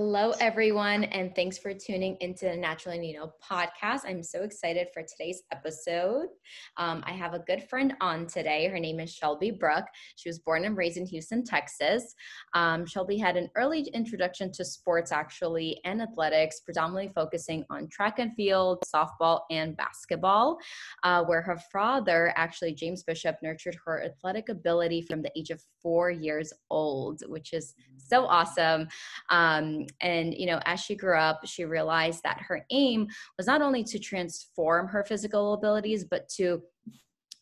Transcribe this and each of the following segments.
Hello, everyone, and thanks for tuning into the Naturally Nino podcast. I'm so excited for today's episode. Um, I have a good friend on today. Her name is Shelby Brook. She was born and raised in Houston, Texas. Um, Shelby had an early introduction to sports, actually, and athletics, predominantly focusing on track and field, softball, and basketball, uh, where her father, actually, James Bishop, nurtured her athletic ability from the age of four years old, which is so awesome. Um, and, you know, as she grew up, she realized that her aim was not only to transform her physical abilities, but to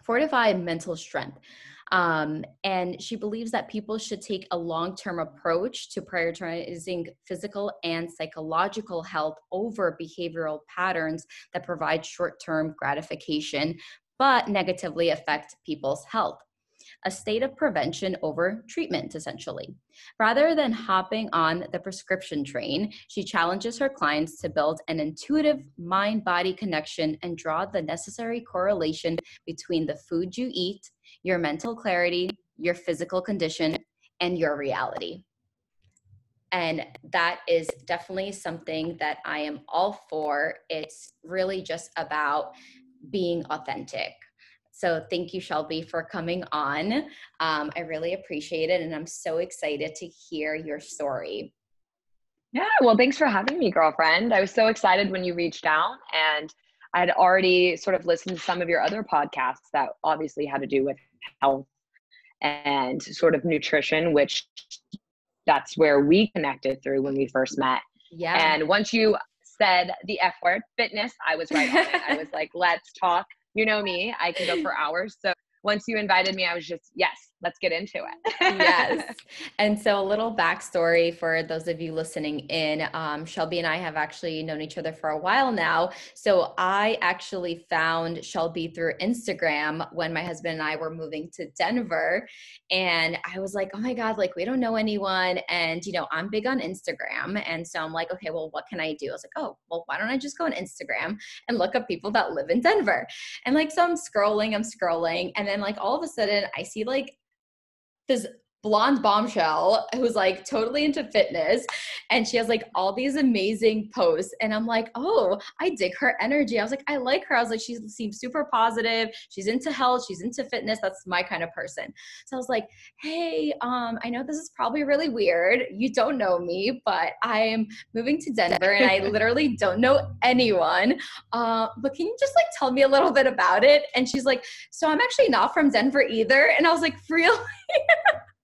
fortify mental strength. Um, and she believes that people should take a long term approach to prioritizing physical and psychological health over behavioral patterns that provide short term gratification but negatively affect people's health a state of prevention over treatment, essentially. Rather than hopping on the prescription train, she challenges her clients to build an intuitive mind body connection and draw the necessary correlation between the food you eat, your mental clarity, your physical condition, and your reality. And that is definitely something that I am all for. It's really just about being authentic so thank you, Shelby, for coming on. Um, I really appreciate it, and I'm so excited to hear your story. Yeah, well, thanks for having me, girlfriend. I was so excited when you reached out, and I had already sort of listened to some of your other podcasts that obviously had to do with health and sort of nutrition, which that's where we connected through when we first met. Yeah. And once you said the F word, fitness, I was right on it. I was like, let's talk you know me, I can go for hours. So once you invited me, I was just, yes, let's get into it. yes. And so, a little backstory for those of you listening in um, Shelby and I have actually known each other for a while now. So, I actually found Shelby through Instagram when my husband and I were moving to Denver. And I was like, oh my God, like we don't know anyone. And, you know, I'm big on Instagram. And so, I'm like, okay, well, what can I do? I was like, oh, well, why don't I just go on Instagram and look up people that live in Denver? And like, so I'm scrolling, I'm scrolling. And then, like, all of a sudden, I see like this blonde bombshell who's like totally into fitness and she has like all these amazing posts and i'm like oh i dig her energy. I was like i like her. I was like she seems super positive. She's into health. She's into fitness. That's my kind of person. So i was like hey um i know this is probably really weird. You don't know me but i am moving to denver and i literally don't know anyone uh, but can you just like tell me a little bit about it? And she's like so i'm actually not from denver either. And i was like really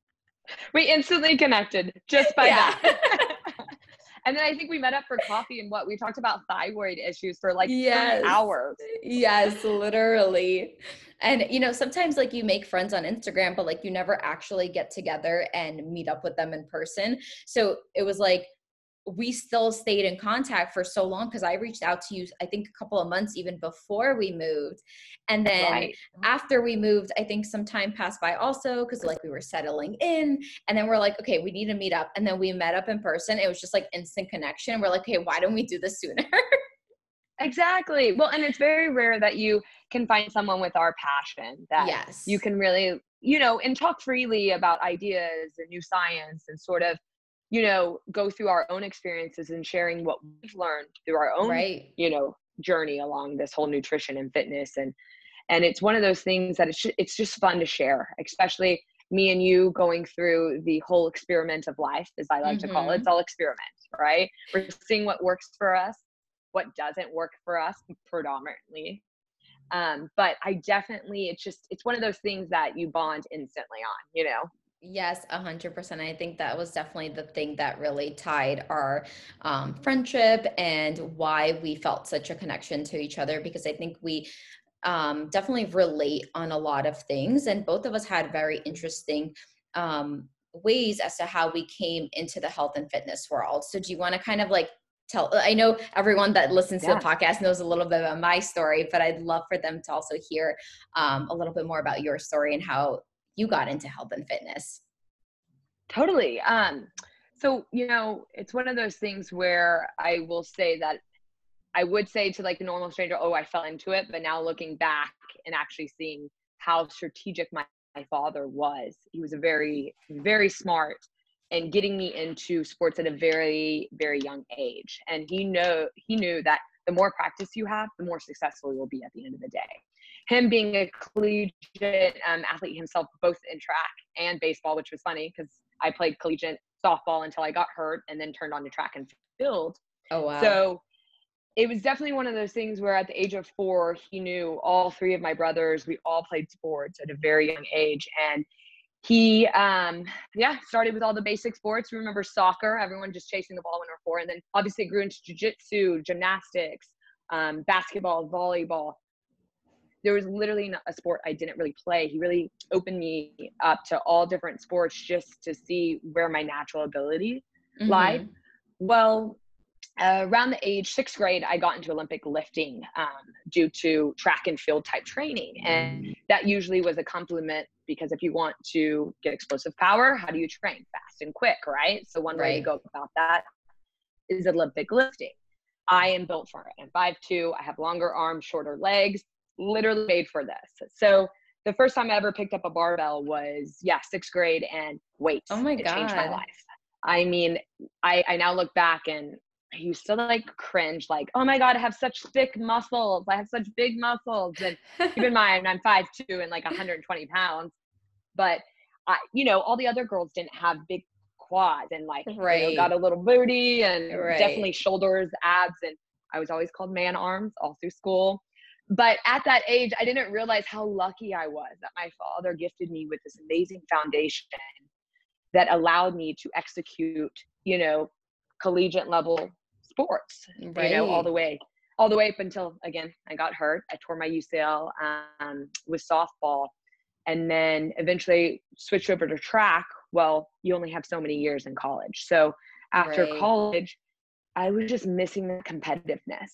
we instantly connected just by yeah. that. and then I think we met up for coffee and what we talked about thyroid issues for like yes. hours. Yes, literally. And you know, sometimes like you make friends on Instagram, but like you never actually get together and meet up with them in person. So it was like we still stayed in contact for so long because I reached out to you, I think a couple of months even before we moved. And then right. after we moved, I think some time passed by also because like we were settling in. And then we're like, okay, we need to meet up. And then we met up in person. It was just like instant connection. We're like, okay, why don't we do this sooner? exactly. Well, and it's very rare that you can find someone with our passion that yes. you can really, you know, and talk freely about ideas and new science and sort of you know, go through our own experiences and sharing what we've learned through our own, right. you know, journey along this whole nutrition and fitness. And, and it's one of those things that it's, it's just fun to share, especially me and you going through the whole experiment of life, as I like mm-hmm. to call it. It's mm-hmm. all experiment, right? We're seeing what works for us, what doesn't work for us predominantly. Um, but I definitely, it's just, it's one of those things that you bond instantly on, you know? Yes, a hundred percent. I think that was definitely the thing that really tied our um, friendship and why we felt such a connection to each other. Because I think we um, definitely relate on a lot of things, and both of us had very interesting um, ways as to how we came into the health and fitness world. So, do you want to kind of like tell? I know everyone that listens yeah. to the podcast knows a little bit about my story, but I'd love for them to also hear um, a little bit more about your story and how you got into health and fitness. Totally. Um, so, you know, it's one of those things where I will say that I would say to like a normal stranger, oh, I fell into it. But now looking back and actually seeing how strategic my, my father was, he was a very, very smart and getting me into sports at a very very young age and he know he knew that the more practice you have the more successful you'll be at the end of the day him being a collegiate um, athlete himself both in track and baseball which was funny because i played collegiate softball until i got hurt and then turned on to track and field. Oh wow. So it was definitely one of those things where at the age of four he knew all three of my brothers. We all played sports at a very young age. And he um yeah started with all the basic sports. We remember soccer everyone just chasing the ball when we we're four. And then obviously grew into jiu-jitsu gymnastics um, basketball volleyball there was literally not a sport i didn't really play he really opened me up to all different sports just to see where my natural ability mm-hmm. lied well uh, around the age sixth grade, I got into Olympic lifting um, due to track and field type training. And that usually was a compliment because if you want to get explosive power, how do you train? Fast and quick, right? So, one right. way to go about that is Olympic lifting. I am built for it. I'm 5'2, I have longer arms, shorter legs, literally made for this. So, the first time I ever picked up a barbell was, yeah, sixth grade and weights. Oh my it God. changed my life. I mean, I, I now look back and I used to like cringe, like, oh my God, I have such thick muscles. I have such big muscles. And keep in mind, I'm five two and like 120 pounds. But I, you know, all the other girls didn't have big quads and like right. you know, got a little booty and right. definitely shoulders, abs. And I was always called man arms all through school. But at that age, I didn't realize how lucky I was that my father gifted me with this amazing foundation that allowed me to execute, you know, collegiate level sports, right. you know, all the way, all the way up until again I got hurt. I tore my UCL um, with softball, and then eventually switched over to track. Well, you only have so many years in college, so after right. college, I was just missing the competitiveness.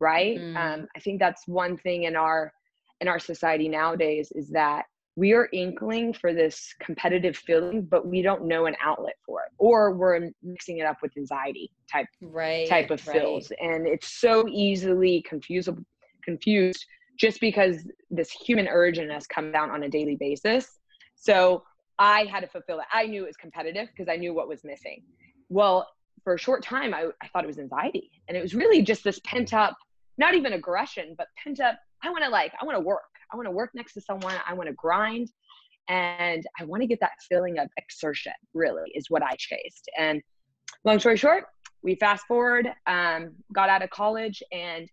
Right. Mm. Um, I think that's one thing in our in our society nowadays is that we are inkling for this competitive feeling but we don't know an outlet for it or we're mixing it up with anxiety type right type of right. feels and it's so easily confusable confused just because this human urge in us come down on a daily basis so i had to fulfill it i knew it was competitive because i knew what was missing well for a short time I, I thought it was anxiety and it was really just this pent up not even aggression but pent up i want to like i want to work I want to work next to someone. I want to grind. And I want to get that feeling of exertion, really, is what I chased. And long story short, we fast forward, um, got out of college, and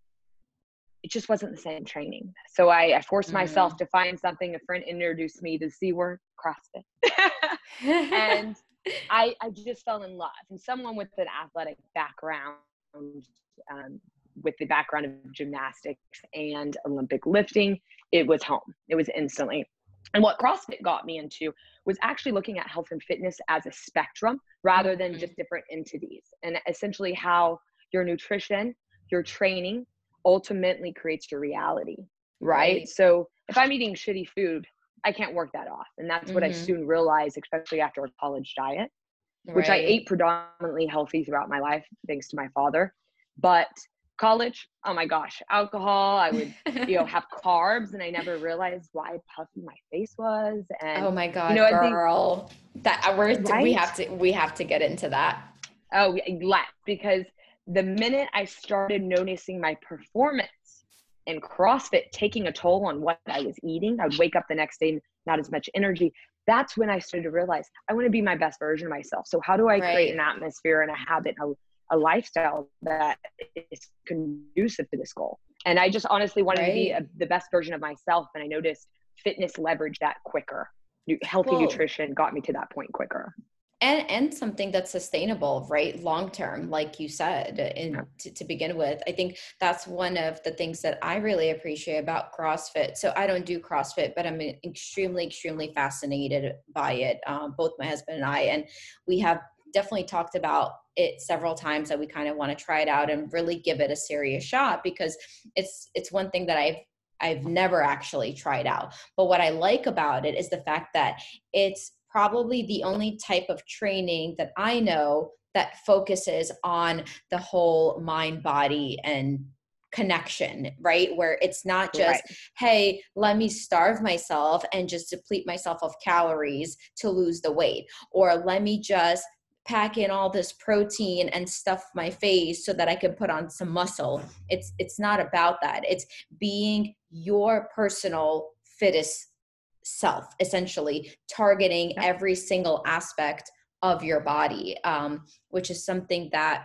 it just wasn't the same training. So I, I forced mm-hmm. myself to find something. A friend introduced me to C word CrossFit. and I, I just fell in love. And someone with an athletic background, um, with the background of gymnastics and Olympic lifting, it was home. It was instantly. And what CrossFit got me into was actually looking at health and fitness as a spectrum rather than mm-hmm. just different entities, and essentially how your nutrition, your training ultimately creates your reality, right? right. So if I'm eating shitty food, I can't work that off. And that's mm-hmm. what I mm-hmm. soon realized, especially after a college diet, right. which I ate predominantly healthy throughout my life, thanks to my father. But college oh my gosh alcohol i would you know have carbs and i never realized why puffy my face was and oh my god you know, girl think, that uh, we're right? we have to we have to get into that oh let's because the minute i started noticing my performance in crossfit taking a toll on what i was eating i would wake up the next day not as much energy that's when i started to realize i want to be my best version of myself so how do i right. create an atmosphere and a habit a a lifestyle that is conducive to this goal. And I just honestly wanted right. to be a, the best version of myself. And I noticed fitness leverage that quicker. Healthy nutrition got me to that point quicker. And, and something that's sustainable right long term like you said yeah. to, to begin with i think that's one of the things that i really appreciate about crossfit so i don't do crossfit but i'm extremely extremely fascinated by it um, both my husband and i and we have definitely talked about it several times that we kind of want to try it out and really give it a serious shot because it's it's one thing that I've I've never actually tried out. But what I like about it is the fact that it's probably the only type of training that I know that focuses on the whole mind body and connection, right? Where it's not just, right. hey, let me starve myself and just deplete myself of calories to lose the weight, or let me just pack in all this protein and stuff my face so that I can put on some muscle. It's it's not about that. It's being your personal fittest self, essentially targeting every single aspect of your body, um, which is something that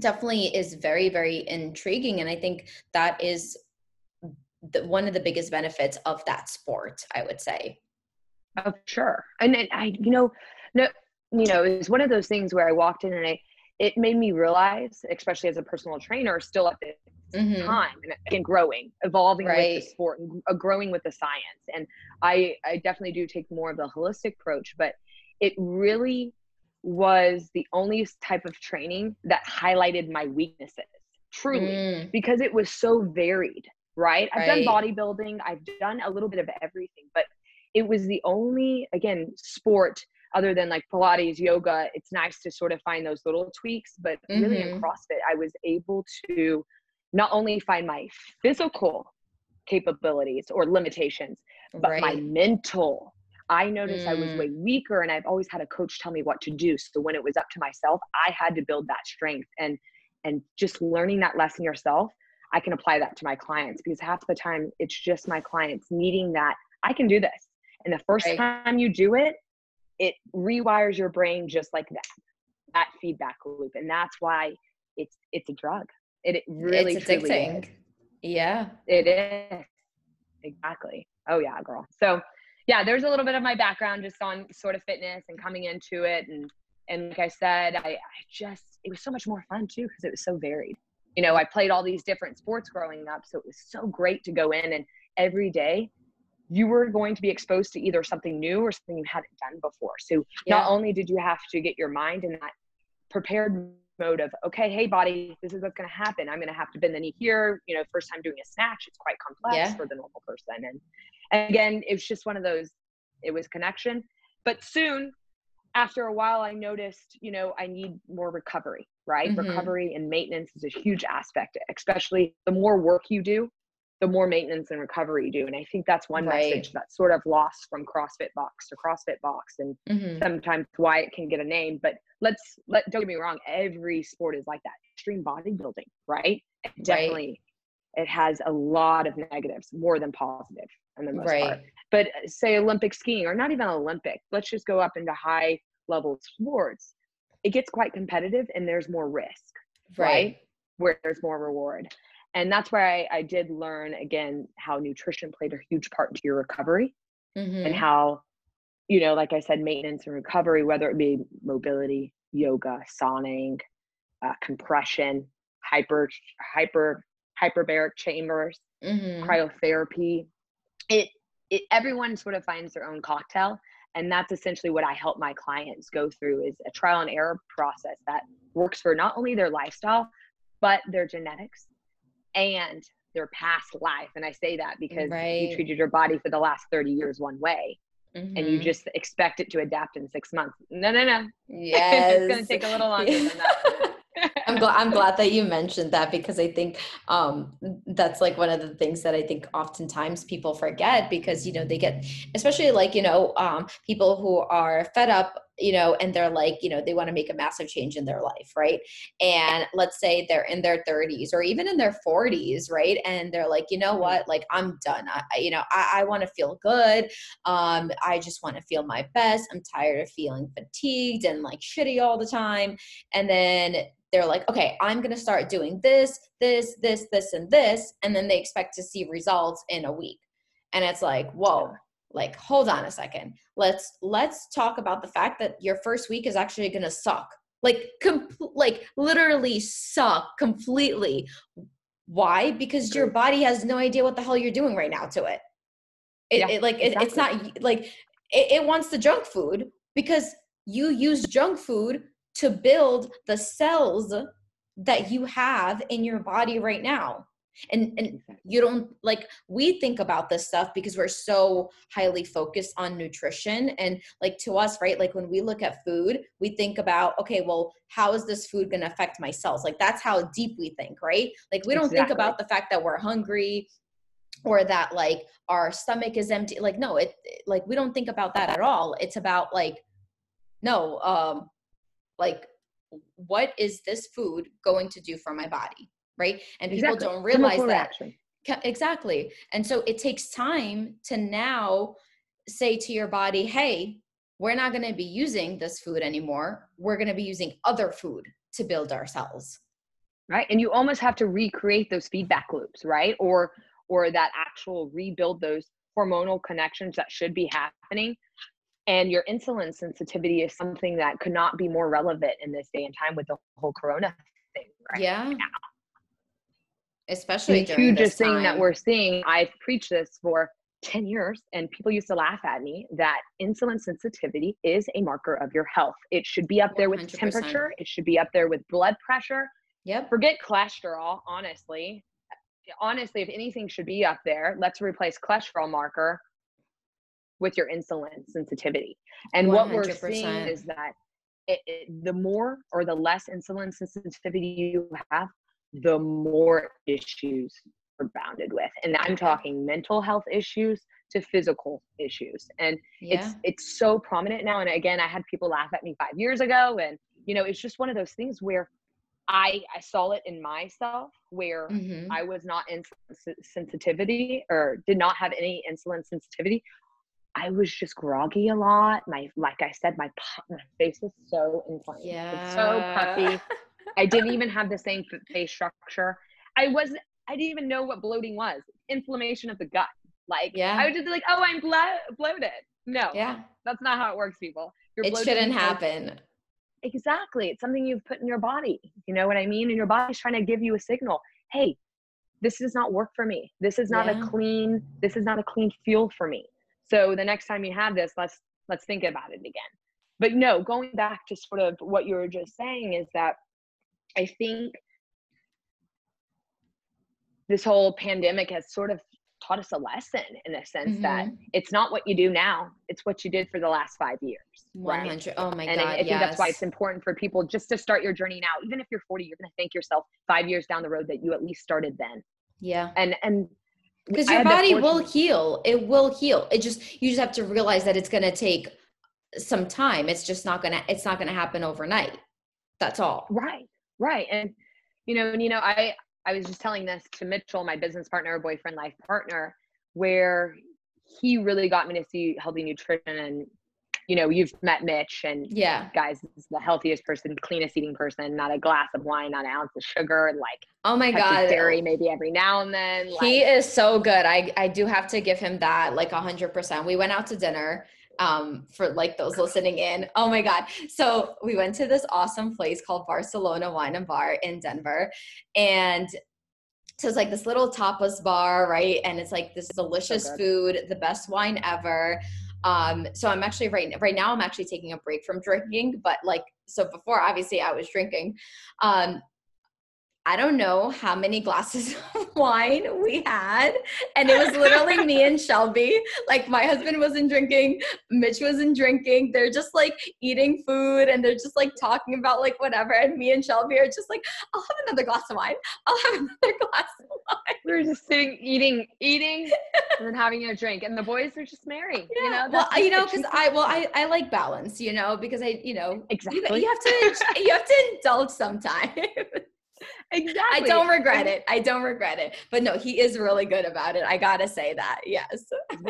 definitely is very very intriguing, and I think that is the, one of the biggest benefits of that sport. I would say. Oh, sure. And, and I, you know, no, you know, it was one of those things where I walked in and I, it made me realize, especially as a personal trainer, still at this mm-hmm. time and, and, growing, evolving right. with the sport and uh, growing with the science. And I, I definitely do take more of the holistic approach, but it really was the only type of training that highlighted my weaknesses truly mm. because it was so varied right? I've done bodybuilding, I've done a little bit of everything, but it was the only again sport other than like pilates yoga it's nice to sort of find those little tweaks but mm-hmm. really in mm-hmm. crossfit i was able to not only find my physical capabilities or limitations but right. my mental i noticed mm. i was way mm. weaker and i've always had a coach tell me what to do so when it was up to myself i had to build that strength and and just learning that lesson yourself i can apply that to my clients because half the time it's just my clients needing that i can do this and the first right. time you do it, it rewires your brain just like that, that feedback loop. And that's why it's it's a drug. It, it really it's addicting. Yeah. It is. Exactly. Oh yeah, girl. So yeah, there's a little bit of my background just on sort of fitness and coming into it and and like I said, I, I just it was so much more fun too because it was so varied. You know, I played all these different sports growing up, so it was so great to go in and every day you were going to be exposed to either something new or something you hadn't done before. So yeah. not only did you have to get your mind in that prepared mode of, okay, hey body, this is what's going to happen. I'm going to have to bend the knee here. You know, first time doing a snatch, it's quite complex yeah. for the normal person. And, and again, it was just one of those, it was connection. But soon after a while, I noticed, you know, I need more recovery, right? Mm-hmm. Recovery and maintenance is a huge aspect, especially the more work you do, the more maintenance and recovery you do. And I think that's one right. message that's sort of lost from CrossFit Box to CrossFit Box and mm-hmm. sometimes why it can get a name. But let's let don't get me wrong, every sport is like that. Extreme bodybuilding, right? Definitely it has a lot of negatives, more than positive in the most right. part. But uh, say Olympic skiing or not even Olympic, let's just go up into high level sports. It gets quite competitive and there's more risk, right? right? Where there's more reward and that's where I, I did learn again how nutrition played a huge part to your recovery mm-hmm. and how you know like i said maintenance and recovery whether it be mobility yoga sauning uh, compression hyper hyper hyperbaric chambers mm-hmm. cryotherapy it, it everyone sort of finds their own cocktail and that's essentially what i help my clients go through is a trial and error process that works for not only their lifestyle but their genetics and their past life. And I say that because right. you treated your body for the last 30 years one way. Mm-hmm. And you mm-hmm. just expect it to adapt in six months. No, no, no. Yes. it's going to take a little longer than that. I'm glad I'm glad that you mentioned that because I think um, that's like one of the things that I think oftentimes people forget because you know they get especially like you know um, people who are fed up you know and they're like you know they want to make a massive change in their life right? And let's say they're in their 30s or even in their 40s right? And they're like you know what? Like I'm done. I, you know I, I want to feel good. Um, I just want to feel my best. I'm tired of feeling fatigued and like shitty all the time. And then they're like, okay, I'm going to start doing this, this, this, this, and this. And then they expect to see results in a week. And it's like, whoa, like, hold on a second. Let's, let's talk about the fact that your first week is actually going to suck. Like, com- like literally suck completely. Why? Because your body has no idea what the hell you're doing right now to it. It, yeah, it like, exactly. it, it's not like, it, it wants the junk food because you use junk food to build the cells that you have in your body right now and and you don't like we think about this stuff because we're so highly focused on nutrition and like to us right like when we look at food we think about okay well how is this food going to affect my cells? Like that's how deep we think right? Like we don't exactly. think about the fact that we're hungry or that like our stomach is empty like no it like we don't think about that at all. It's about like no um like what is this food going to do for my body right? And people don't realize that. reaction. exactly. And so it takes time to now say to your body hey we're not going to be using this food anymore. We're going to be using other food to build our cells. Right and you almost have to recreate those feedback loops right? Or or that actual rebuild those hormonal connections that should be happening. And your insulin sensitivity is something that could not be more relevant in this day and time with the whole corona thing right yeah. now. Especially the hugest thing that we're seeing. I've preached this for 10 years and people used to laugh at me that insulin sensitivity is a marker of your health. It should be up there 100%. with temperature. It should be up there with blood pressure. Yep. Forget cholesterol honestly. Honestly if anything should be up there let's replace cholesterol marker with your insulin sensitivity. And 100%. what we're seeing is that it, it, the more or the less insulin sensitivity you have, the more issues are bounded with. And I'm talking mental health issues to physical issues. And yeah. it's it's so prominent now. And again, I had people laugh at me five years ago. And you know, it's just one of those things where I I saw it in myself where mm-hmm. I was not insulin sensitivity or did not have any insulin sensitivity, I was just groggy a lot. My, like I said, my, my face was so inflamed. Yeah. So puffy. I didn't even have the same face structure. I wasn't, I didn't even know what bloating was. Inflammation of the gut. Like, yeah. I would just be like, oh, I'm blo- bloated. No. Yeah. That's not how it works, people. You're it shouldn't happen. Exactly. It's something you've put in your body. You know what I mean? And your body's trying to give you a signal. Hey, this does not work for me. This is not yeah. a clean, this is not a clean fuel for me so the next time you have this, let's let's think about it again. But no, going back to sort of what you were just saying is that I think this whole pandemic has sort of taught us a lesson in the sense mm-hmm. that it's not what you do now it's what you did for the last five years 100 right? oh my and god I, I think yes. that's why it's important for people just to start your journey now. Even if you're 40 you're going to thank yourself five years down the road that you at least started then. Yeah. And and because your body will heal it will heal. It just you just have to realize that it's going to take some time. It's just not going to it's not going to happen overnight. That's all. Right right and you know and you know i i was just telling this to mitchell my business partner boyfriend life partner where he really got me to see healthy nutrition and you know, you've met Mitch and yeah, guys, is the healthiest person, cleanest eating person, not a glass of wine, not an ounce of sugar, and like oh my god, dairy maybe every now and then. Like, he is so good. I I do have to give him that like a hundred percent. We went out to dinner um for like those listening in. Oh my god. So we went to this awesome place called Barcelona Wine and Bar in Denver and so it's like this little tapas bar, right? And it's like this delicious so food, the best wine ever. Um, so I'm actually right right now I'm actually taking a break from drinking, but like so before obviously I was drinking. Um, I don't know how many glasses of wine we had. And it was literally me and Shelby. Like my husband wasn't drinking, Mitch wasn't drinking. They're just like eating food and they're just like talking about like whatever. And me and Shelby are just like, I'll have another glass of wine. I'll have another glass of wine. We are just sitting, eating, eating, and then having a drink. And the boys are just merry. Yeah. You know, well, you know, because I well, I, I like balance, you know, because I, you know, exactly. You, you have to you have to indulge sometimes exactly. I don't regret it. I don't regret it. But no, he is really good about it. I gotta say that. Yes.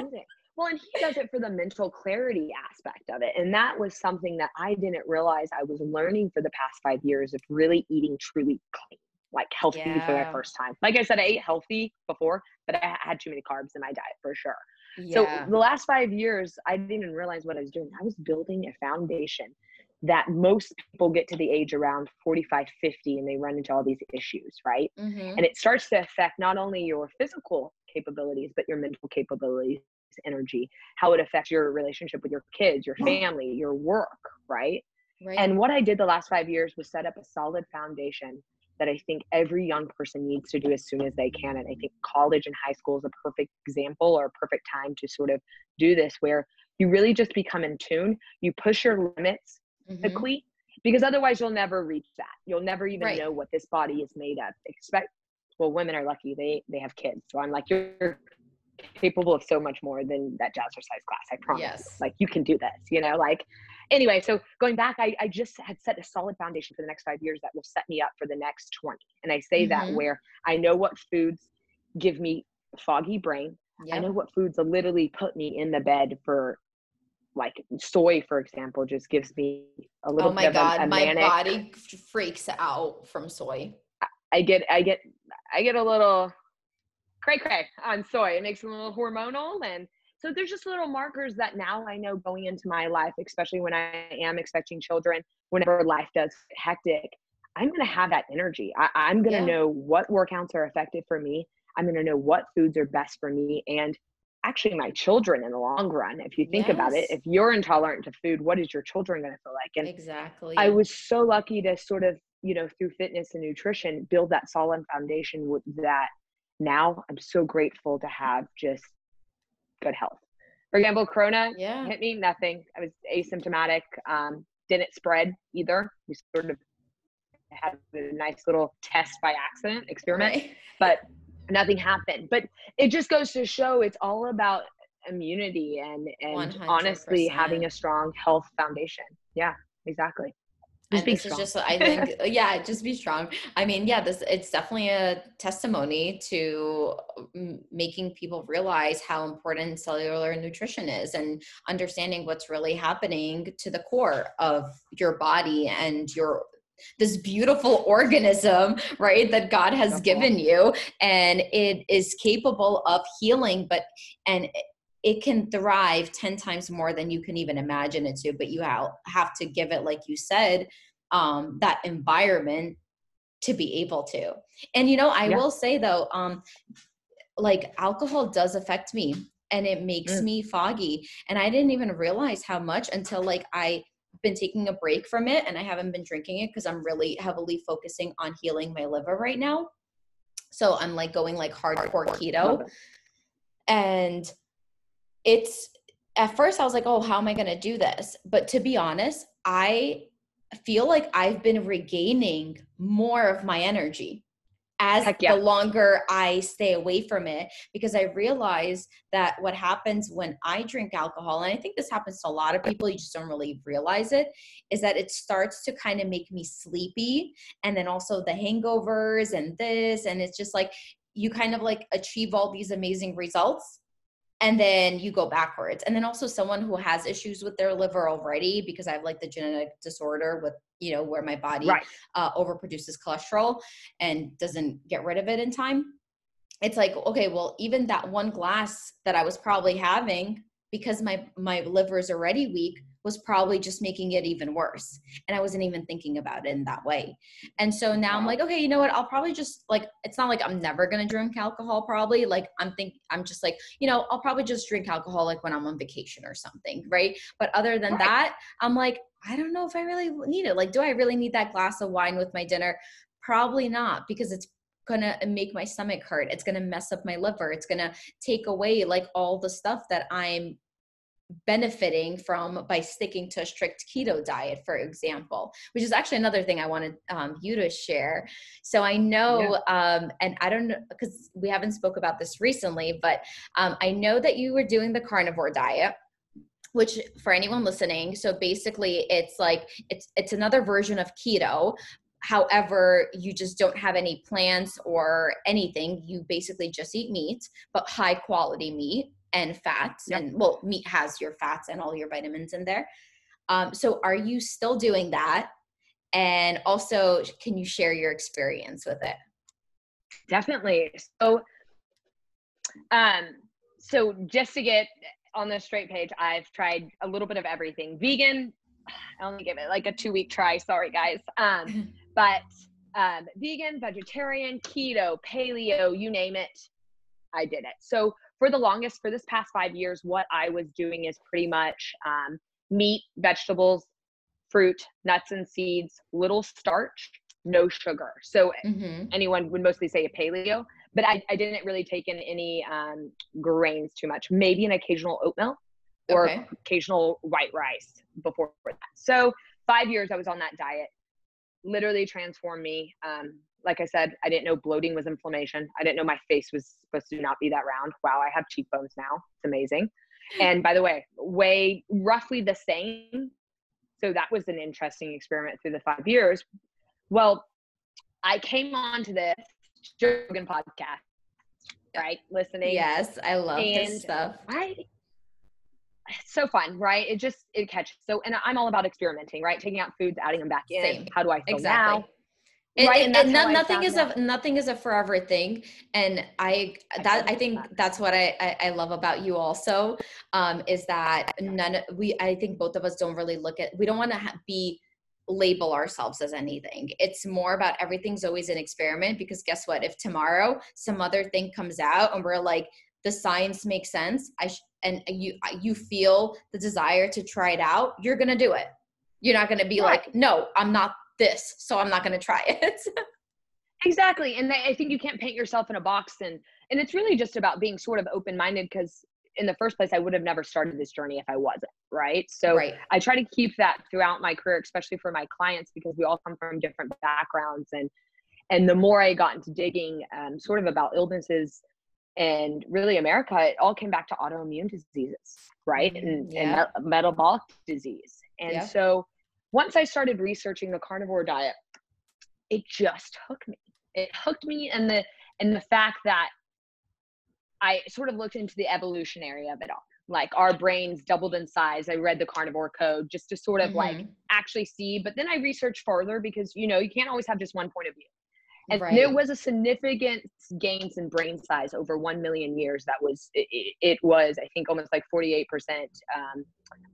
well, and he does it for the mental clarity aspect of it. And that was something that I didn't realize I was learning for the past five years of really eating truly clean, like healthy yeah. for the first time. Like I said, I ate healthy before, but I had too many carbs in my diet for sure. Yeah. So the last five years, I didn't even realize what I was doing. I was building a foundation that most people get to the age around 45 50 and they run into all these issues right? Mm-hmm. and it starts to affect not only your physical capabilities but your mental capabilities energy how it affects your relationship with your kids your family your work right? right. And what i did the last five years was set up a solid foundation that i think every young person needs to do as soon as they can. And i think college and high school is a perfect example or a perfect time to sort of do this where you really just become in tune. You push your limits mm-hmm. because otherwise you'll never reach that. You'll never even right. know what this body is made of. Expect well, women are lucky they they have kids, so I'm like you're capable of so much more than that jazzercise class. I promise. Yes. Like you can do this, you know, like anyway, so going back, I, I just had set a solid foundation for the next five years that will set me up for the next 20. And I say mm-hmm. that where I know what foods give me foggy brain. Yep. I know what foods literally put me in the bed for like soy, for example, just gives me a oh little. Oh my god, a, a my manic, body freaks out from soy. I get, I get, I get a little cray cray on soy. It makes me a little hormonal, and so there's just little markers that now I know going into my life, especially when I am expecting children. Whenever life does hectic, I'm going to have that energy. I, am going to yeah. know what workouts are effective for me. I'm going to know what foods are best for me and actually my children in the long run. If you think yes. about it, if you're intolerant to food, what is your children going to feel like? And exactly. I was so lucky to sort of, you know, through fitness and nutrition, build that solid foundation with that. Now I'm so grateful to have just good health. For example, Corona yeah. hit me, nothing. I was asymptomatic, um, didn't spread either. We sort of had a nice little test by accident experiment, right. but nothing happened. But it just goes to show it's all about immunity and and 100%. honestly having a strong health foundation. Yeah, exactly. Just and this strong. is just I think yeah, just be strong. I mean, yeah, this it's definitely a testimony to making people realize how important cellular nutrition is and understanding what's really happening to the core of your body and your this beautiful organism, right, that God has given you. And it is capable of healing, but, and it can thrive 10 times more than you can even imagine it to. But you have to give it, like you said, um, that environment to be able to. And, you know, I yeah. will say though, um, like alcohol does affect me and it makes mm. me foggy and i didn't even realize how much until like i been taking a break from it and I haven't been drinking it because I'm really heavily focusing on healing my liver right now. So I'm like going like hardcore keto. And it's at first I was like, oh, how am I going to do this? But to be honest, I feel like I've been regaining more of my energy as yeah. the longer I stay away from it because I realize that what happens when I drink alcohol, and I think this happens to a lot of people, you just don't really realize it, is that it starts to kind of make me sleepy. And then also the hangovers and this, and it's just like you kind of like achieve all these amazing results and then you go backwards and then also someone who has issues with their liver already because i have like the genetic disorder with you know where my body right. uh, overproduces cholesterol and doesn't get rid of it in time it's like okay well even that one glass that i was probably having because my my liver is already weak was probably just making it even worse. And I wasn't even thinking about it in that way. And so now I'm like, okay, you know what? I'll probably just like, it's not like I'm never going to drink alcohol, probably. Like, I'm think I'm just like, you know, I'll probably just drink alcohol like when I'm on vacation or something. Right. But other than right. that, I'm like, I don't know if I really need it. Like, do I really need that glass of wine with my dinner? Probably not because it's gonna make my stomach hurt it's gonna mess up my liver it's gonna take away like all the stuff that i'm benefiting from by sticking to a strict keto diet for example which is actually another thing i wanted um, you to share so i know yeah. um, and i don't know because we haven't spoke about this recently but um, i know that you were doing the carnivore diet which for anyone listening so basically it's like it's it's another version of keto. However you just don't have any plants or anything. You basically just eat meat but high quality meat and fats yep. and well meat has your fats and all your vitamins in there. Um, so are you still doing that? And also can you share your experience with it? Definitely. So um so just to get on the straight page i've tried a little bit of everything vegan i only give it like a two week try sorry guys um but um vegan vegetarian keto paleo you name it i did it so for the longest, for this past five years, what I was doing is pretty much um, meat, vegetables, fruit, nuts and seeds, little starch, no sugar. So mm-hmm. anyone would mostly say a paleo, but I, I didn't really take in any um, grains too much. Maybe an occasional oatmeal or okay. occasional white rice before that. So five years I was on that diet, literally transformed me. Um, like I said, I didn't know bloating was inflammation. I didn't know my face was supposed to not be that round. Wow, I have cheekbones now. It's amazing. And by the way, weigh roughly the same so that was an interesting experiment through the five years. Well, I came on to this Rogan podcast, right? Listening. Yes, I love this stuff. I it's so fun, right? It just it catches. So, and I'm all about experimenting, right? Taking out foods, adding them back in. Same. How do I feel exactly. now? It, right, and, and not, nothing is a nothing is a forever thing, and I that I think that's what I, I, I love about you also, um, is that none we I think both of us don't really look at we don't want to ha- be label ourselves as anything. It's more about everything's always an experiment because guess what? If tomorrow some other thing comes out and we're like the science makes sense, I sh- and you you feel the desire to try it out, you're gonna do it. You're not gonna be right. like, no, I'm not this, so I'm not going to try it. exactly. And I think you can't paint yourself in a box and and it's really just about being sort of open-minded because in the first place I would have never started this journey if I wasn't, right? So right. I try to keep that throughout my career especially for my clients because we all come from different backgrounds and and the more I got into digging um, sort of about illnesses and really America, it all came back to autoimmune diseases, right? Mm-hmm. And, yeah. and metabolic disease. And yeah. so once I started researching the carnivore diet, it just hooked me. It hooked me and the and the fact that I sort of looked into the evolutionary of it all. Like our brains doubled in size. I read the carnivore code just to sort of mm-hmm. like actually see, but then I researched further because you know, you can't always have just one point of view and right. there was a significant gains in brain size over 1 million years that was it, it was i think almost like 48% um,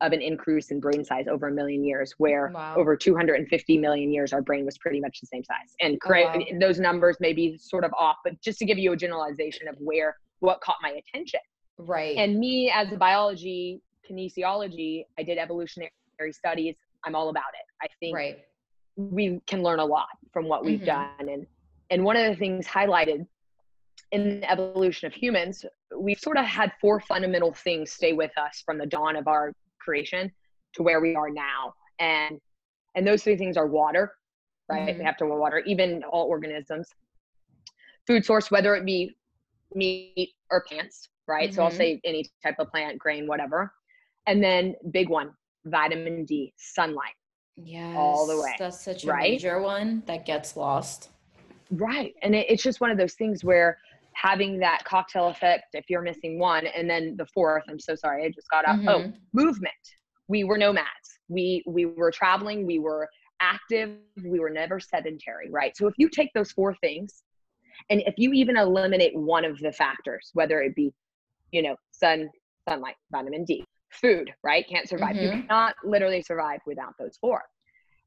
of an increase in brain size over a million years where wow. over 250 million years our brain was pretty much the same size and oh, wow. those numbers may be sort of off but just to give you a generalization of where what caught my attention right and me as a biology kinesiology i did evolutionary studies i'm all about it i think right we can learn a lot from what we've mm-hmm. done and and one of the things highlighted in the evolution of humans, we've sort of had four fundamental things stay with us from the dawn of our creation to where we are now. And and those three things are water, right? Mm-hmm. We have to water, even all organisms. Food source, whether it be meat or plants, right? Mm-hmm. So I'll mm-hmm. say any type of plant, grain, whatever. And then big one, vitamin D, sunlight. Yeah. All the way. That's such a right? major one that gets lost. Right. And it, it's just one of those things where having that cocktail effect, if you're missing one, and then the fourth, I'm so sorry, I just got up. Oh, mm-hmm. Oh, movement. We were nomads. We we were traveling, we were active, we were never sedentary, right? So if you take those four things and if you even eliminate one of the factors, whether it be, you know, sun, sunlight, vitamin D, food, right? Can't survive. Mm-hmm. You cannot literally survive without those four.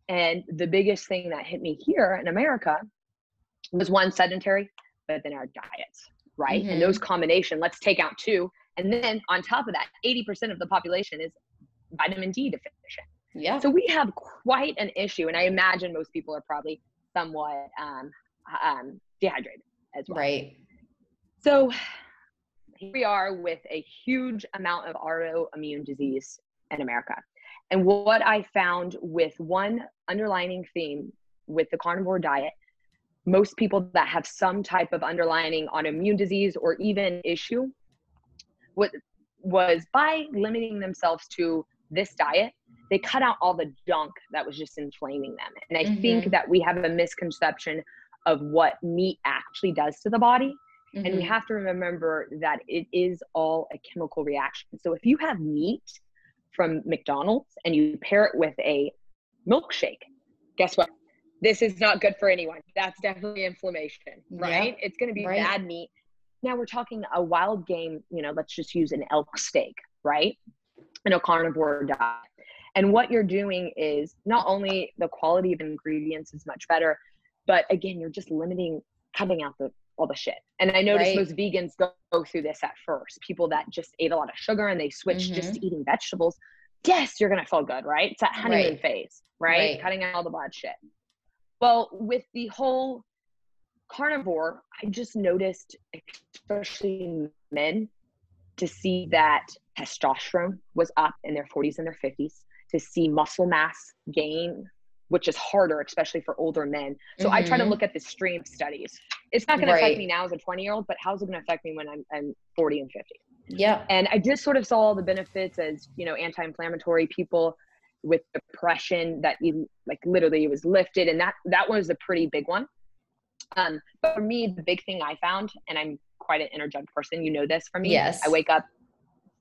And the biggest thing that hit me here in America was one sedentary, but then our diets, right? Mm-hmm. And those combination, let's take out two. And then on top of that, 80% of the population is vitamin D deficient. Yeah. So we have quite an issue. And I imagine most people are probably somewhat um, um, dehydrated as well. Right. So here we are with a huge amount of autoimmune disease in America. And what I found with one underlining theme with the carnivore diet most people that have some type of underlying autoimmune disease or even issue what was by limiting themselves to this diet they cut out all the junk that was just inflaming them and i mm-hmm. think that we have a misconception of what meat actually does to the body mm-hmm. and we mm-hmm. have to remember that it is all a chemical reaction so if you have meat from mcdonald's and you pair it with a milkshake guess what this is not good for anyone. That's definitely inflammation, right? It's going to be right. bad meat. Now we're talking a wild game, you know, let's just use an elk steak, right? In a carnivore diet. And what you're doing is not only the quality of ingredients is much better, but again, you're just limiting, cutting out the all the shit. And I notice right. most vegans go, go, through this at first. People that just ate a lot of sugar and they switch mm-hmm. just to eating vegetables. Yes, you're gonna feel good, right? It's that honeymoon right. phase, right? right? Cutting out all the bad shit. Well, with the whole carnivore, I just noticed, especially men, to see that testosterone was up in their 40s and their 50s, to see muscle mass gain, which is harder, especially for older men. So mm-hmm. I try to mm-hmm. look at the stream studies. It's not going right. to affect me now as a 20 year old, but how's it going to affect me when I'm, I'm 40 and 50? Yeah. And I just sort of saw all the benefits as, you know, anti inflammatory people with depression that you like literally it was lifted and that that was a pretty big one um but for me the big thing i found and i'm quite an energetic person you know this from me yes i wake up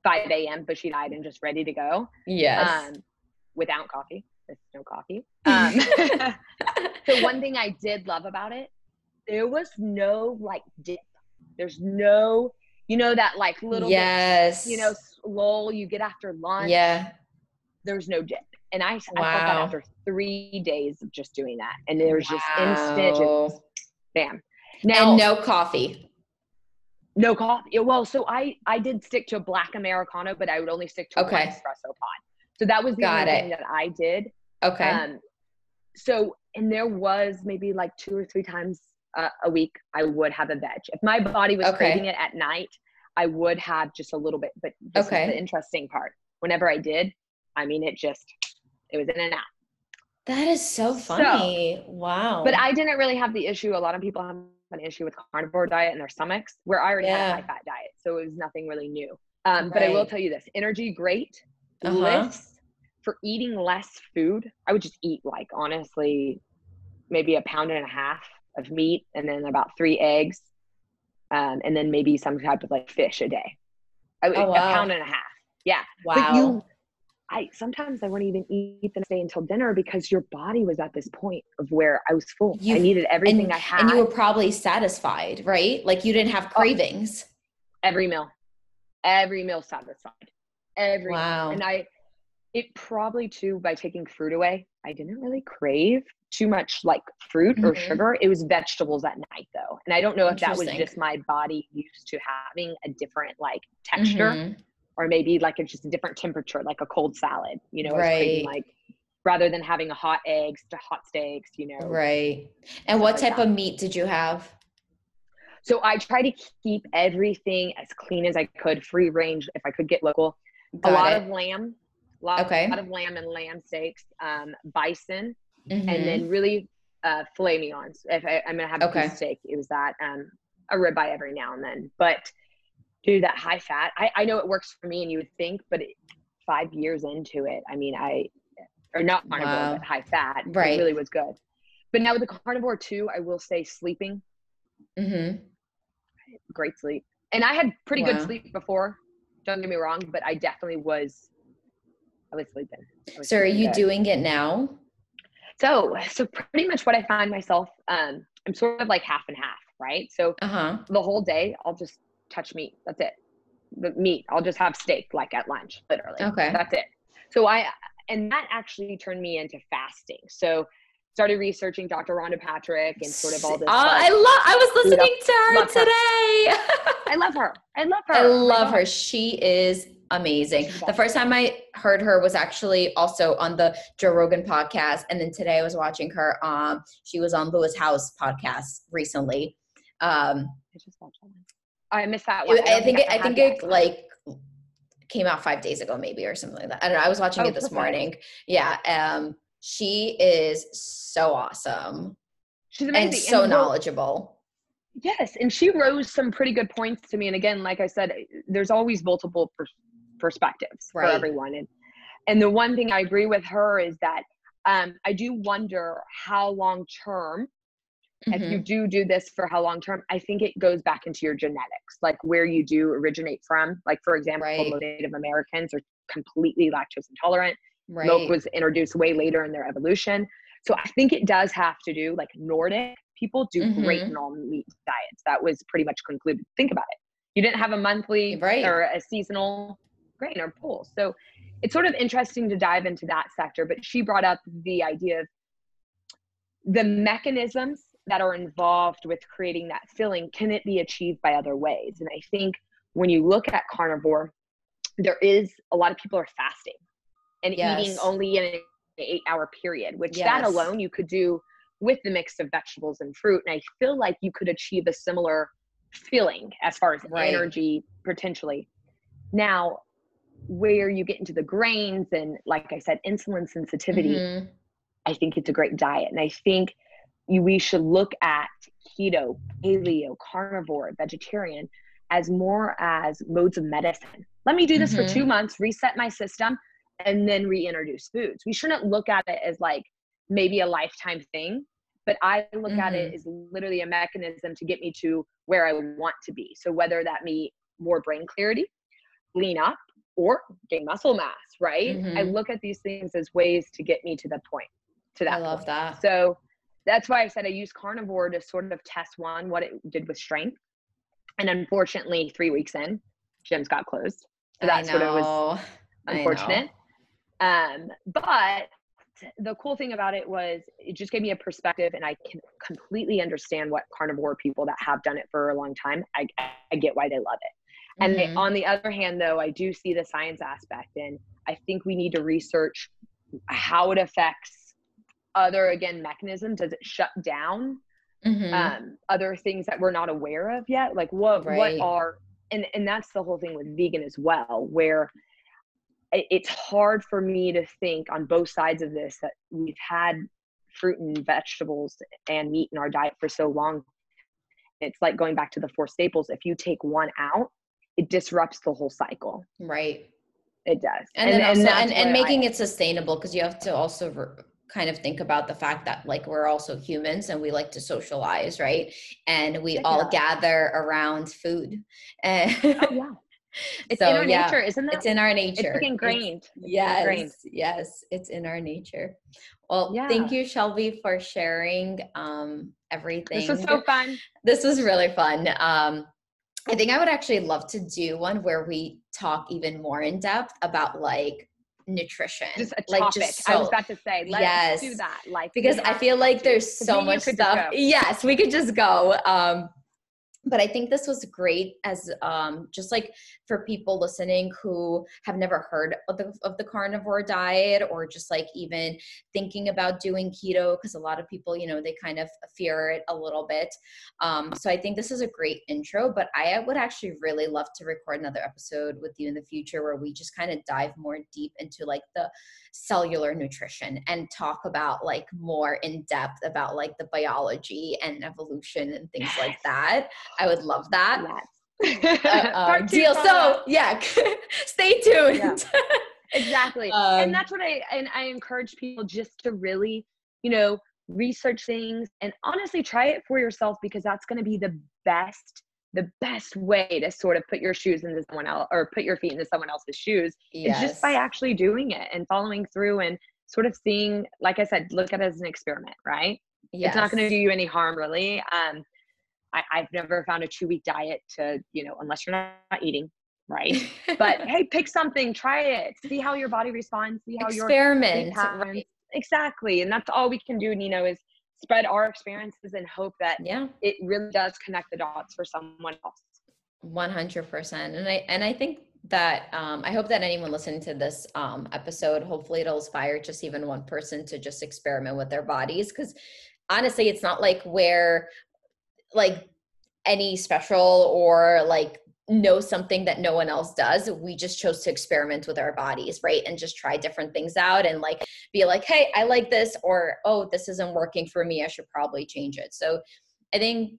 5 a.m bushy eyed and just ready to go yes um without coffee no coffee um so one thing i did love about it there was no like dip there's no you know that like little yes bit, you know lull you get after lunch yeah there's no dip and I, wow. I felt that after three days of just doing that. And there was wow. just instant, just, bam. Now, and no coffee. No coffee. Well, so I I did stick to a black americano, but I would only stick to okay. one espresso pod. So that was the Got only it. thing that I did. Okay. Um, so and there was maybe like two or three times uh, a week I would have a veg. If my body was okay. craving it at night, I would have just a little bit. But this okay. is the interesting part. Whenever I did, I mean, it just it was in and out. That is so funny. So, wow. But I didn't really have the issue. A lot of people have an issue with carnivore diet in their stomachs, where I already yeah. had a high fat diet, so it was nothing really new. Um, right. But I will tell you this: energy, great. Uh-huh. Lifts for eating less food. I would just eat like honestly, maybe a pound and a half of meat, and then about three eggs, um, and then maybe some type of like fish a day. I, oh, wow. A pound and a half. Yeah. Wow. But you I sometimes I wouldn't even eat the next day until dinner because your body was at this point of where I was full. You, I needed everything and, I had. And you were probably satisfied, right? Like you didn't have oh. cravings. Oh, every meal. Every meal satisfied. Every wow. Meal. And I it probably too by taking fruit away, I didn't really crave too much like fruit mm-hmm. or sugar. It was vegetables at night though. And I don't know if that was just my body used to having a different like texture. Mm-hmm or maybe like it's just a different temperature, like a cold salad, you know, right. like rather than having a hot eggs to hot steaks, you know. Right. And what type of meat did you have? So I try to keep everything as clean as I could, free range if I could get local. Got a lot it. of lamb, a lot, okay. lot of lamb and lamb steaks, um, bison, mm-hmm. and then really uh, filet mignons. If I, am gonna have a okay. piece of steak, it was that um, a ribeye every now and then. But do that high fat. I, I know it works for me and you would think, but it, five years into it, I mean, I, or not carnivore, wow. but high fat, right. it really was good. But now with the carnivore too, I will say sleeping. Mm-hmm. Great sleep. And I had pretty wow. good sleep before. Don't get me wrong, but I definitely was, I was sleeping. I was so are you good. doing it now? So, so pretty much what I find myself, um, I'm sort of like half and half, right? So uh-huh. the whole day I'll just touch meat. That's it. The meat. I'll just have steak like at lunch, literally. Okay. That's it. So I and that actually turned me into fasting. So started researching Dr. Rhonda Patrick and sort of all this. Oh, I love. I was listening to her today. I love her. I love her. I love her. She is amazing. The first time I heard her was actually also on the Joe Rogan podcast, and then today I was watching her. Um, she was on Lewis Howes podcast recently. Um, I just watched that. I missed that one. I, I think it, I think it like came out five days ago, maybe or something like that. I don't know. I was watching oh, it this perfect. morning. Yeah. Um, she is so awesome. She's amazing and so and knowledgeable. Yes, and she rose some pretty good points to me. And again, like I said, there's always multiple pers- perspectives right. for everyone. And and the one thing I agree with her is that um, I do wonder how long term Mm-hmm. If you mm-hmm. do do this for how long term, I think it goes back into your genetics, like where you do originate from. Like, for example, right. Native Americans are completely lactose intolerant. Right. Milk was introduced way later in their evolution. So I think it does have to do, like Nordic people do mm-hmm. great in all meat diets. That was pretty much concluded. Think about it. You didn't have a monthly right. or a seasonal grain or pool. So it's sort of interesting to dive into that sector. But she brought up the idea of the mechanisms that are involved with creating that filling can it be achieved by other ways and i think when you look at carnivore there is a lot of people are fasting and yes. eating only in an eight hour period which yes. that alone you could do with the mix of vegetables and fruit and i feel like you could achieve a similar feeling as far as right. energy potentially now where you get into the grains and like i said insulin sensitivity mm-hmm. i think it's a great diet and i think we should look at keto, paleo, carnivore, vegetarian as more as modes of medicine. Let me do this mm-hmm. for two months, reset my system, and then reintroduce foods. We shouldn't look at it as like maybe a lifetime thing, but I look mm-hmm. at it mm-hmm. as literally a mechanism to get me to where I want to be. So whether that be more brain clarity, lean up, or gain muscle mass, right? Mm-hmm. I look at these things as ways to get me to the point. To that. I love point. that. So that's why I said I use carnivore to sort of test one what it did with strength. And unfortunately, three weeks in, gyms got closed. So that's what it was unfortunate. Um, but the cool thing about it was it just gave me a perspective and I can completely understand what carnivore people that have done it for a long time, I, I get why they love it. And mm-hmm. on the other hand, though, I do see the science aspect, and I think we need to research how it affects other again mechanisms. Does it shut down mm-hmm. um, other things that we're not aware of yet? Like what right. what are and and that's the whole thing with vegan as well, where it's hard for me to think on both sides of this that we've had fruit and vegetables and meat in our diet for so long. It's like going back to the four staples. If you take one out, it disrupts the whole cycle. Right. It does. And, and then also, and, and, making I, it sustainable because you have to also re- kind of think about the fact that like we're also humans and we like to socialize, right? And we all gather around food. And oh, yeah. It's so, in our yeah, nature, isn't it? It's in our nature. It's ingrained. It's, yes, ingrained. yes, it's in our nature. Well, yeah. thank you, Shelby, for sharing um, everything. This was so fun. This was really fun. Um, I think I would actually love to do one where we talk even more in depth about like nutrition. Just a like topic. Just so, I was about to say, let's yes, do that. Like because I feel like there's so much stuff. Yes, we could just go. Um, but i think this was great as um, just like for people listening who have never heard of the, of the carnivore diet or just like even thinking about doing keto because a lot of people you know they kind of fear it a little bit. Um, so i think this is a great intro but i would actually really love to record another episode with you in the future where we just kind of dive more deep into like the cellular nutrition and talk about like more in depth about like the biology and evolution and things like that I would love that. Yes. uh, um, deal. So yeah, stay tuned. Yeah. exactly. Um, and that's what I and I encourage people just to really, you know, research things and honestly try it for yourself because that's going to be the best the best way to sort of put your shoes into someone else or put your feet into someone else's shoes yes. is just by actually doing it and following through and sort of seeing like i said look at it as an experiment right yes. it's not going to do you any harm really um I, have never found a two week diet to, you know, unless you're not eating, right? but hey, pick something, try it, see how your body responds, see how experiment. your right? Exactly. And that's all we can do, Nino, is spread our experiences and hope that yeah. it really does connect the dots for someone else. 100%. And I, and I think that um, I hope that anyone listening to this um, episode, hopefully it'll inspire just even one person to just experiment with their bodies. Because honestly, it's not like where like any special or like know something that no one else does. We just chose to experiment with our bodies, right? And just try different things out and like be like, hey, I like this, or oh, this isn't working for me. I should probably change it. So I think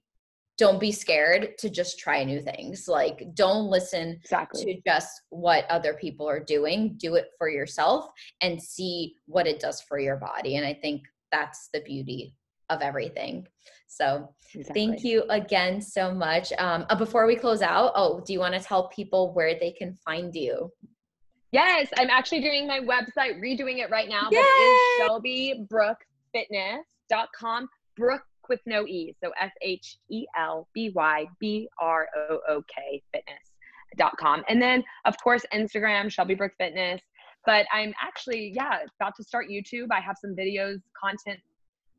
don't be scared to just try new things. Like, don't listen exactly. to just what other people are doing. Do it for yourself and see what it does for your body. And I think that's the beauty of everything. So exactly. thank you again so much. Um, uh, before we close out, oh, do you want to tell people where they can find you? Yes, I'm actually doing my website, redoing it right now. Yay! But it is shelbybrook.fitness.com. Brook with no E. So S H E L B Y B R O O K fitness.com. And then, of course, Instagram, Shelby Brook Fitness. But I'm actually, yeah, about to start YouTube. I have some videos, content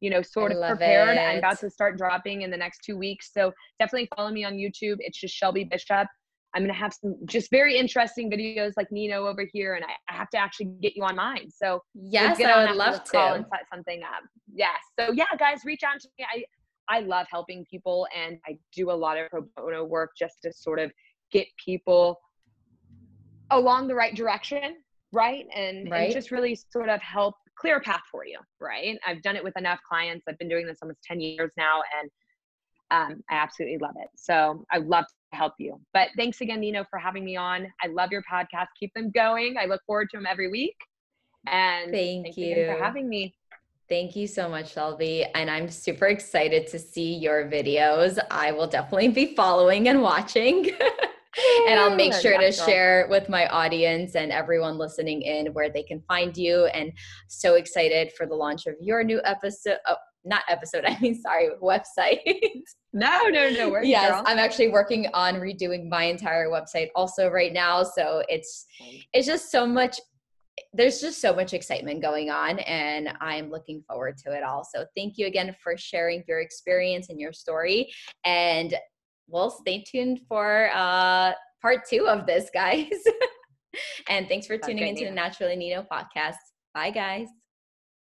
you know, sort I of prepared. It. I'm about to start dropping in the next two weeks. So definitely follow me on YouTube. It's just Shelby Bishop. I'm going to have some just very interesting videos like Nino over here, and I, I have to actually get you on mine. So yes, I would love to call and set something up. Yes. So yeah, guys, reach out to me. I I love helping people, and I do a lot of pro bono work just to sort of get people along the right direction, right? And, right. and just really sort of help clear a path for you, right? I've done it with enough clients. I've been doing this almost 10 years now and um, I absolutely love it. So I love to help you. But thanks again, Nino, for having me on. I love your podcast. Keep them going. I look forward to them every week. And thank, thank you for having me. Thank you so much, Shelby. And I'm super excited to see your videos. I will definitely be following and watching. and I'll make sure to share with my audience and everyone listening in where they can find you. And so excited for the launch of your new episode. Oh, not episode, I mean, sorry, website. no, no, no. Worries, yes, girl. I'm actually working on redoing my entire website also right now. So it's it's just so much there's just so much excitement going on and i'm looking forward to it all so thank you again for sharing your experience and your story and well stay tuned for uh part two of this guys. And thanks for tuning into the naturally nino podcast. Bye guys